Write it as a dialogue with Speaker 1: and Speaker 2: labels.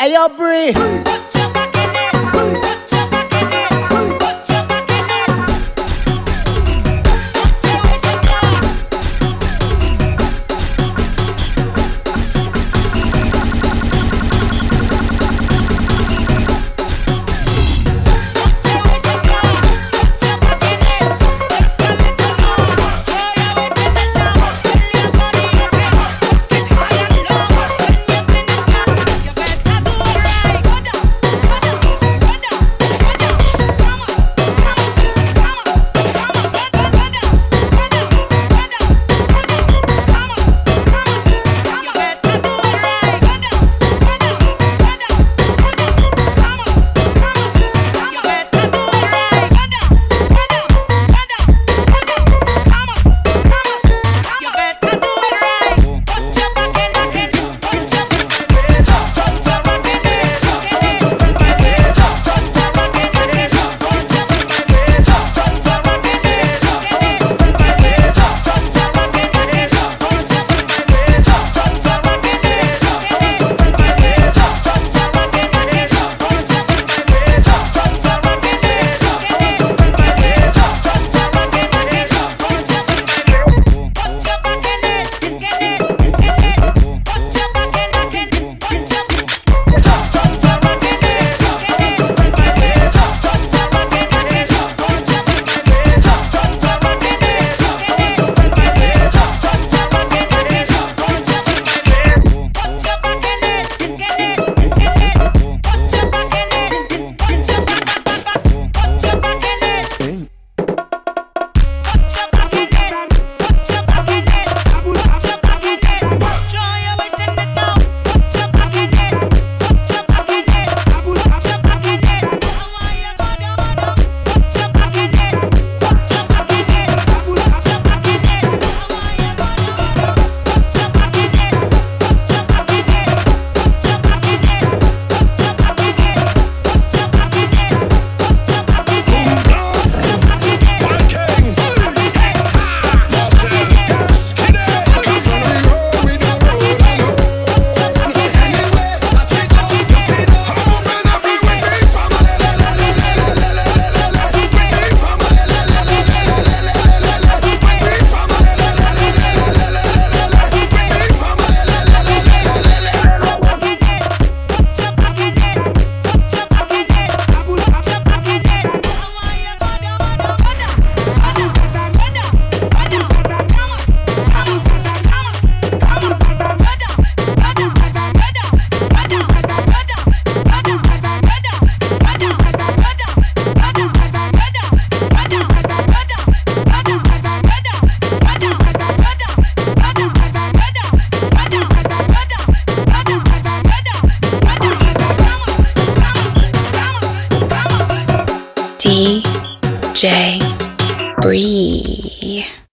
Speaker 1: Hey, yo, Bree.
Speaker 2: DJ Breathe.